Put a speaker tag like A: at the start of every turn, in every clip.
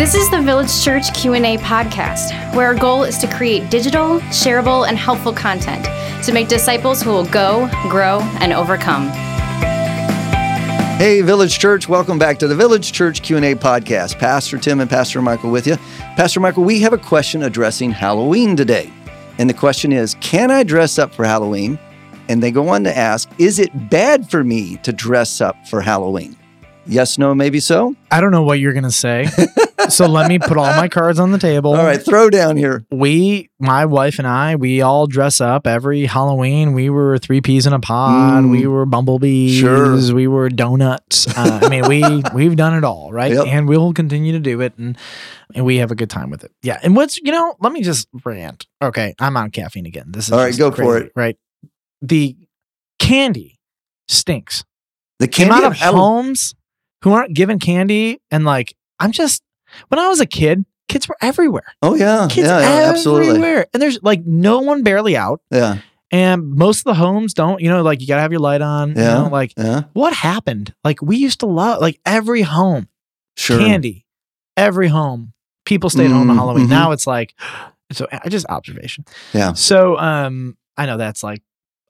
A: This is the Village Church Q&A podcast, where our goal is to create digital, shareable, and helpful content to make disciples who will go, grow, and overcome.
B: Hey, Village Church, welcome back to the Village Church Q&A podcast. Pastor Tim and Pastor Michael with you. Pastor Michael, we have a question addressing Halloween today. And the question is, can I dress up for Halloween? And they go on to ask, is it bad for me to dress up for Halloween? Yes, no, maybe so.
C: I don't know what you're going to say. so let me put all my cards on the table.
B: All right, throw down here.
C: We, my wife and I, we all dress up every Halloween. We were three peas in a pod.
B: Mm.
C: We were bumblebees.
B: Sure.
C: We were donuts. Uh, I mean, we we've done it all, right?
B: Yep.
C: And we'll continue to do it, and and we have a good time with it. Yeah. And what's you know, let me just rant. Okay, I'm on caffeine again. This is
B: All right, go for it.
C: Right. The candy stinks.
B: The
C: the
B: candy
C: amount
B: of
C: of homes who aren't given candy and like I'm just when I was a kid, kids were everywhere.
B: Oh, yeah.
C: Kids
B: yeah, yeah, absolutely.
C: everywhere. And there's like no one barely out.
B: Yeah,
C: And most of the homes don't, you know, like you gotta have your light on. You
B: Yeah.
C: know, like
B: yeah,
C: what happened? Like we used to love like every home,
B: sure.
C: candy, every home. People stayed home on
B: Mm,
C: Halloween.
B: mhm.
C: Now it's like so I just observation.
B: Yeah.
C: So um I know that's like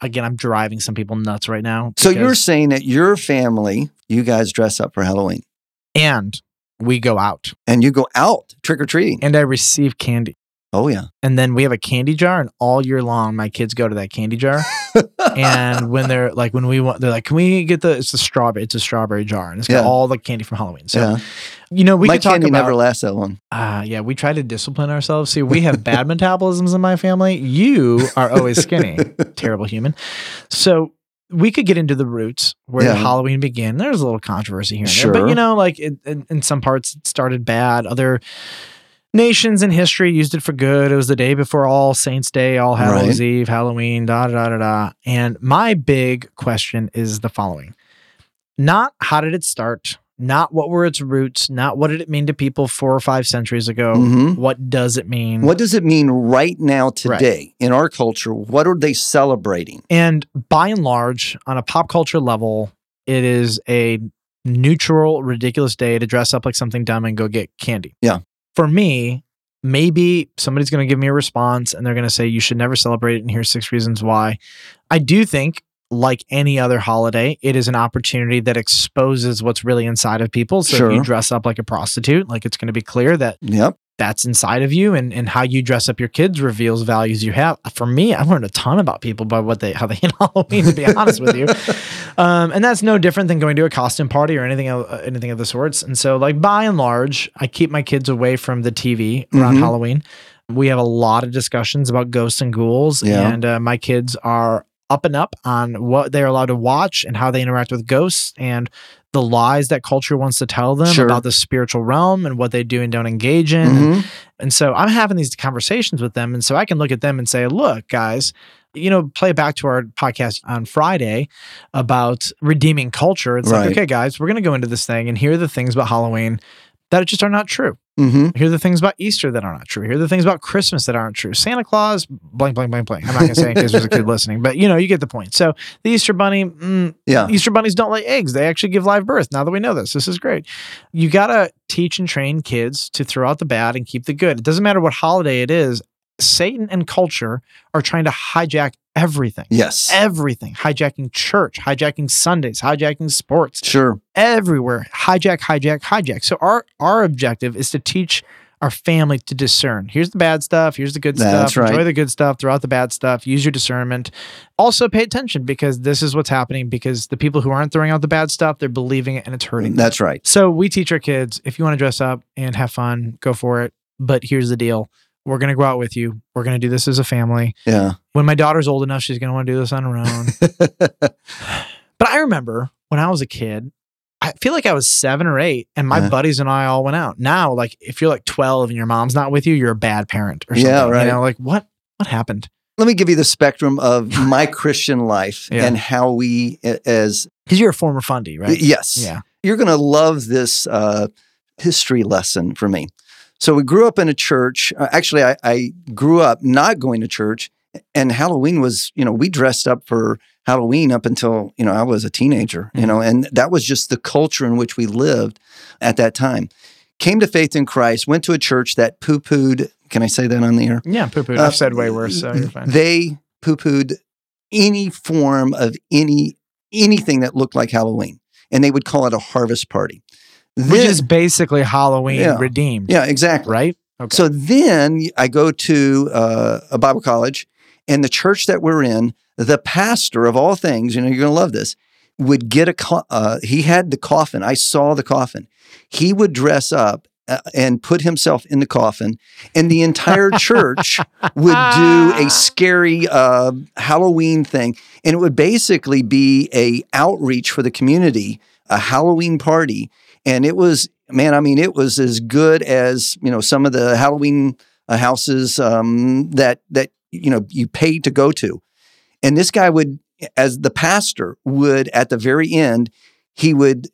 C: again, I'm driving some people nuts right now.
B: So you're saying that your family, you guys dress up for Halloween
C: and we go out
B: and you go out trick or treating.
C: and I receive candy.
B: Oh, yeah.
C: And then we have a candy jar, and all year long, my kids go to that candy jar. and when they're like, when we want, they're like, "Can we get the? It's a strawberry. It's a strawberry jar, and it's got all the candy from Halloween." So
B: yeah.
C: you know, we
B: My
C: could talk
B: candy
C: about.
B: never lasts that long.
C: uh, yeah, we try to discipline ourselves. See, we have bad metabolisms in my family. You are always skinny, terrible human. So we could get into the roots where
B: Yeah.
C: Halloween began. There's a little controversy here, and there, but you know, like it, in, in some parts it started bad. Other nations in history used it for good. It was the day before All Saints Day, All Hallows
B: Right.
C: Eve, Halloween, da da da da. And my big question is the following: not how did it start, not what were its roots, not what did it mean to people four or five centuries ago.
B: Mhm.
C: What does it mean?
B: What does it mean right now, today, in our culture? What are they celebrating?
C: And by and large, on a pop culture level, it is a neutral, ridiculous day to dress up like something dumb and go get candy.
B: Yeah.
C: For me, maybe somebody's going to give me a response and they're going to say, you should never celebrate it. And here's six reasons why. I do think, like any other holiday, it is an opportunity that exposes what's really inside of people. So
B: Sure.
C: if you dress up like a prostitute, like it's going to be clear that
B: Yep.
C: That's inside of you and, and how you dress up your kids reveals values you have. For me, I've learned a ton about people by what they how they hit Halloween, to be honest with you. Um, and that's no different than going to a costume party or anything uh, anything of the sorts. And so, like by and large, I keep my kids away from the TV around
B: Mhm.
C: Halloween. We have a lot of discussions about ghosts and ghouls,
B: Yeah.
C: and uh, my kids are up and up on what they're allowed to watch and how they interact with ghosts and the lies that culture wants to tell them
B: Sure.
C: about the spiritual realm and what they do and don't engage in.
B: Mhm.
C: And so I'm having these conversations with them. And so I can look at them and say, look, guys, you know, play back to our podcast on Friday about redeeming culture. It's
B: Right.
C: like, okay, guys, we're going to go into this thing and here are the things about Halloween that just are not true.
B: Mhm.
C: Here are the things about Easter that are not true. Here are the things about Christmas that aren't true. Santa Claus, blank, blank, blank, blank. I'm not going to say it because there's a kid listening, but you know, you get the point. So the Easter bunny, mm,
B: Yeah.
C: Easter bunnies don't lay eggs. They actually give live birth. Now that we know this, this is great. You got to teach and train kids to throw out the bad and keep the good. It doesn't matter what holiday it is. Satan and culture are trying to hijack everything.
B: Yes.
C: Everything. Hijacking church, hijacking Sundays, hijacking sports,
B: Sure.
C: everywhere. Hijack, hijack, hijack. So our our objective is to teach our family to discern. Here's the bad stuff. Here's the good
B: That's
C: stuff. Enjoy the good stuff. Throw out the bad stuff. Use your discernment. Also, pay attention because this is what's happening. Because the people who aren't throwing out the bad stuff, they're believing it and it's hurting. them.
B: That's right.
C: So we teach our kids: if you want to dress up and have fun, go for it. But here's the deal: we're going to go out with you. We're going to do this as a family.
B: Yeah.
C: When my daughter's old enough, she's going to want to do this on her own. But I remember when I was a kid, I feel like I was seven or eight, and my
B: Uh-huh.
C: buddies and I all went out. Now, like if you're like 12 and your mom's not with you, you're a bad parent or something.
B: Yeah, right.
C: You know, like what what happened?
B: Let me give you the spectrum of my Christian life
C: Yeah.
B: and how we, as
C: Because you're a former fundy, right?
B: yes,
C: Yeah.
B: you're going to love this uh, history lesson for me. So we grew up in a church. Uh, actually, I, I grew up not going to church, and Halloween was, you know, we dressed up for Halloween up until you know I was a teenager, you
C: Mhm.
B: know, and that was just the culture in which we lived at that time. came to faith in Christ, went to a church that poo pooed. Can I say that on the air?
C: Yeah, poo poo.
B: Uh,
C: I've said way worse, so you're fine.
B: They poo pooed any form of any anything that looked like Halloween, and they would call it a harvest party.
C: Which is basically Halloween
B: Yeah.
C: redeemed,
B: yeah, exactly.
C: right? Okay.
B: So then I go to uh, a Bible college, and the church that we're in, the pastor of all things, you know, you're going to love this, would get a, co- uh, he had the coffin. I saw the coffin. He would dress up uh, and put himself in the coffin, and the entire church would do a scary uh, Halloween thing. And it would basically be a outreach for the community, a Halloween party. And it was, man, I mean, it was as good as, you know, some of the Halloween uh, houses um, that, that, you know, you paid to go to. And this guy would, as the pastor would at the very end, he would,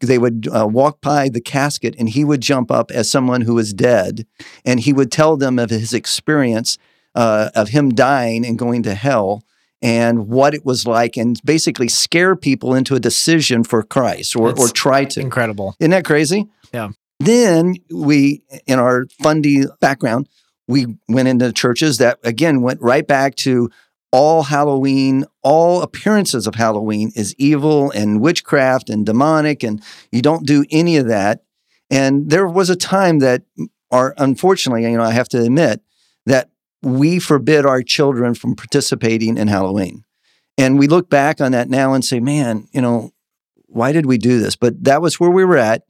B: they would uh, walk by the casket and he would jump up as someone who was dead and he would tell them of his experience uh, of him dying and going to hell and what it was like and basically scare people into a decision for Christ or, or try to.
C: Incredible.
B: Isn't that crazy?
C: Yeah.
B: Then we, in our fundy background, we went into churches that again went right back to all Halloween, all appearances of Halloween is evil and witchcraft and demonic, and you don't do any of that. And there was a time that, are unfortunately, you know, I have to admit that we forbid our children from participating in Halloween. And we look back on that now and say, man, you know, why did we do this? But that was where we were at.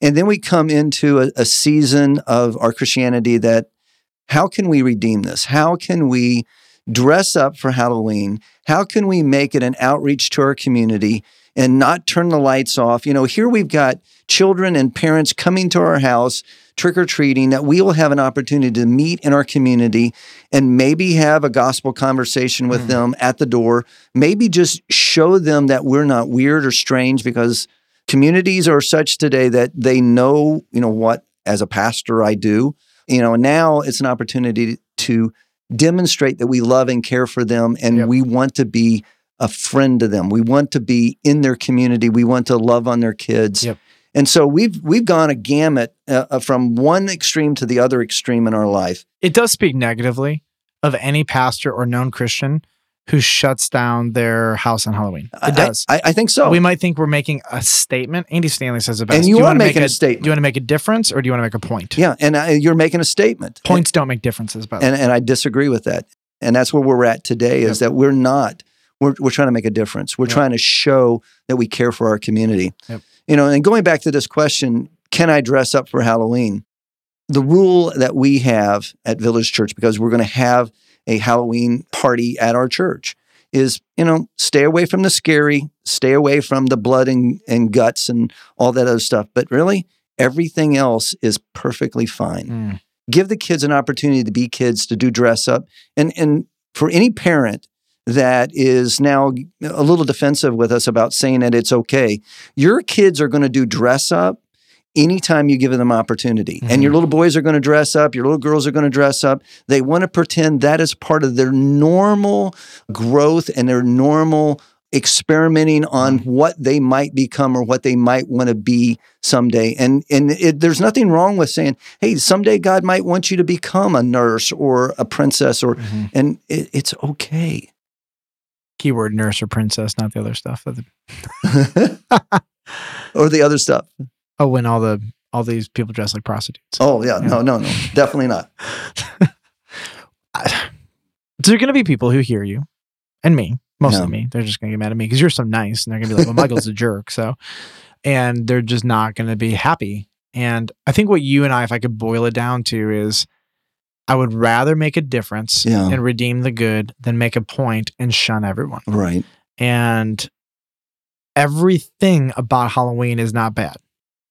B: And then we come into a, a season of our Christianity that how can we redeem this? How can we dress up for Halloween? How can we make it an outreach to our community and not turn the lights off? You know, here we've got children and parents coming to our house trick or treating that we will have an opportunity to meet in our community and maybe have a gospel conversation with
C: Mm.
B: them at the door. Maybe just show them that we're not weird or strange because communities are such today that they know, you know, what as a pastor I do. You know, now it's an opportunity to demonstrate that we love and care for them and
C: Yep.
B: we want to be a friend to them. We want to be in their community. We want to love on their kids.
C: Yep.
B: And so we've we've gone a gamut uh, uh, from one extreme to the other extreme in our life.
C: It does speak negatively of any pastor or known Christian who shuts down their house on Halloween.
B: I-
C: It does.
B: I, I think so.
C: we might think we're making a statement. Andy Stanley says it best.
B: and you,
C: Do
B: are making
C: make
B: a, statement.
C: Do you want to make a difference or do you want to make a point?
B: yeah, and uh, you're making a statement.
C: Points don't make differences, but
B: and and I disagree with that. And that's where we're at today is that we're not we're we're trying to make a difference. We're trying to show that we care for our community.
C: Yep.
B: You know, and going back to this question, can I dress up for Halloween? The rule that we have at Village Church because we're going to have a Halloween party at our church is, you know, stay away from the scary, stay away from the blood and, and guts and all that other stuff. But really, everything else is perfectly fine
C: Mm.
B: give the kids an opportunity to be kids to do dress up and and for any parent that is now a little defensive with us about saying that it's okay your kids are going to do dress up anytime you give them opportunity and your little boys are going to dress up your little girls are going to dress up they want to pretend that is part of their normal growth and their normal experimenting on what they might become or what they might want to be someday. And and it, there's nothing wrong with saying, "Hey, someday God might want you to become a nurse or a princess," or
C: Mhm.
B: and it, it's okay.
C: Keyword nurse or princess, not the other stuff.
B: or the other stuff.
C: Oh, when all the all these people dress like prostitutes.
B: Oh yeah, no, no, no, definitely not.
C: So there are going to be people who hear you and me, mostly
B: Yeah.
C: me. They're just going to get mad at me because you're so nice, and they're going to be like, "Well, Michael's a jerk." So, and they're just not going to be happy. And I think what you and I, if I could boil it down to, is I would rather make a difference
B: Yeah.
C: and redeem the good than make a point and shun everyone.
B: Right.
C: And everything about Halloween is not bad.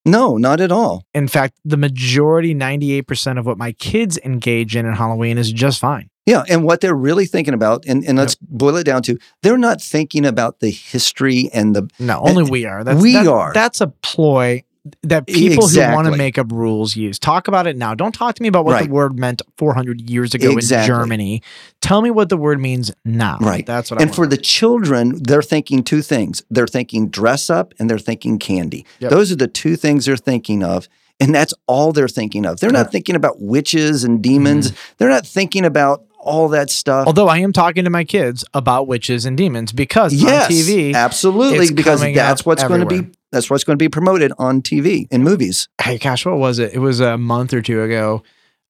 B: No, not at all.
C: In fact, the majority, 98% of what my kids engage in in Halloween is just fine.
B: Yeah, and what they're really thinking about, and, and let's boil it down to, they're not thinking about the history and the
C: No, only we are. That's,
B: we
C: that-
B: are.
C: That's a ploy that people who want to make up rules use. Talk about it now. Don't talk to me about what
B: Right.
C: the word meant 400 years ago
B: Exactly.
C: in Germany. Tell me what the word means now.
B: Right.
C: That's what
B: And for the children, they're thinking two things. They're thinking dress up and they're thinking candy.
C: Yep.
B: Those are the two things they're thinking of. And that's all they're thinking of. They're not thinking about witches and demons. Mm-hmm. They're not thinking about all that stuff.
C: Although I am talking to my kids about witches and demons because
B: yes,
C: on TV,
B: absolutely, because that's what's going to be that's what's going to be promoted on TV in movies.
C: hey gosh, what was it? It was a month or two ago.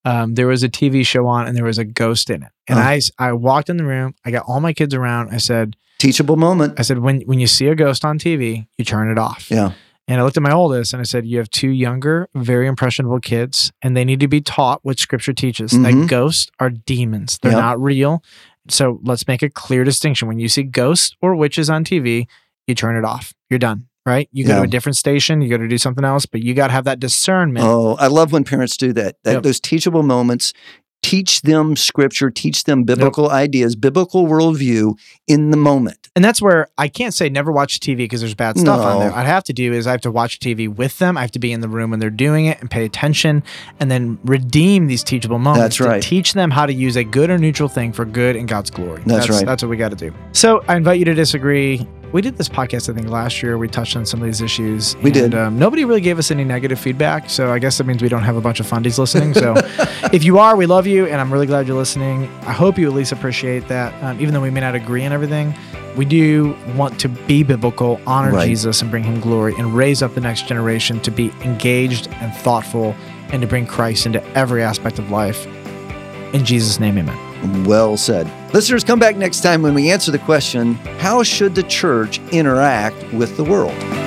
C: Um, there was a TV show on and there was a ghost in it. And I I walked in the room, I got all my kids around. I said,
B: Teachable moment.
C: I said, when when you see a ghost on TV, you turn it off.
B: Yeah.
C: And I looked at my oldest and I said, You have two younger, very impressionable kids, and they need to be taught what scripture teaches
B: Mhm.
C: that ghosts are demons. They're
B: Yep.
C: not real. So let's make a clear distinction. When you see ghosts or witches on TV, you turn it off. You're done, right? You go
B: Yeah.
C: to a different station, you go to do something else, but you got to have that discernment.
B: Oh, I love when parents do that. That
C: Yep.
B: those teachable moments teach them scripture, teach them biblical ideas, biblical worldview in the moment.
C: And that's where I can't say never watch TV because there's bad stuff on
B: No.
C: there. I'd have to do is I have to watch TV with them. I have to be in the room when they're doing it and pay attention and then redeem these teachable moments.
B: That's
C: to
B: right.
C: teach them how to use a good or neutral thing for good and God's glory.
B: That's right.
C: That's what we got to do. So I invite you to disagree. We did this podcast, I think, last year. We touched on some of these issues.
B: We did.
C: Um, nobody really gave us any negative feedback. So I guess that means we don't have a bunch of fundies listening. So if you are, we love you. And I'm really glad you're listening. I hope you at least appreciate that. Um, even though we may not agree on everything, we do want to be biblical, honor
B: Right.
C: Jesus, and bring him glory, and raise up the next generation to be engaged and thoughtful and to bring Christ into every aspect of life. In Jesus' name, amen.
B: Well said. Listeners, come back next time when we answer the question How should the church interact with the world?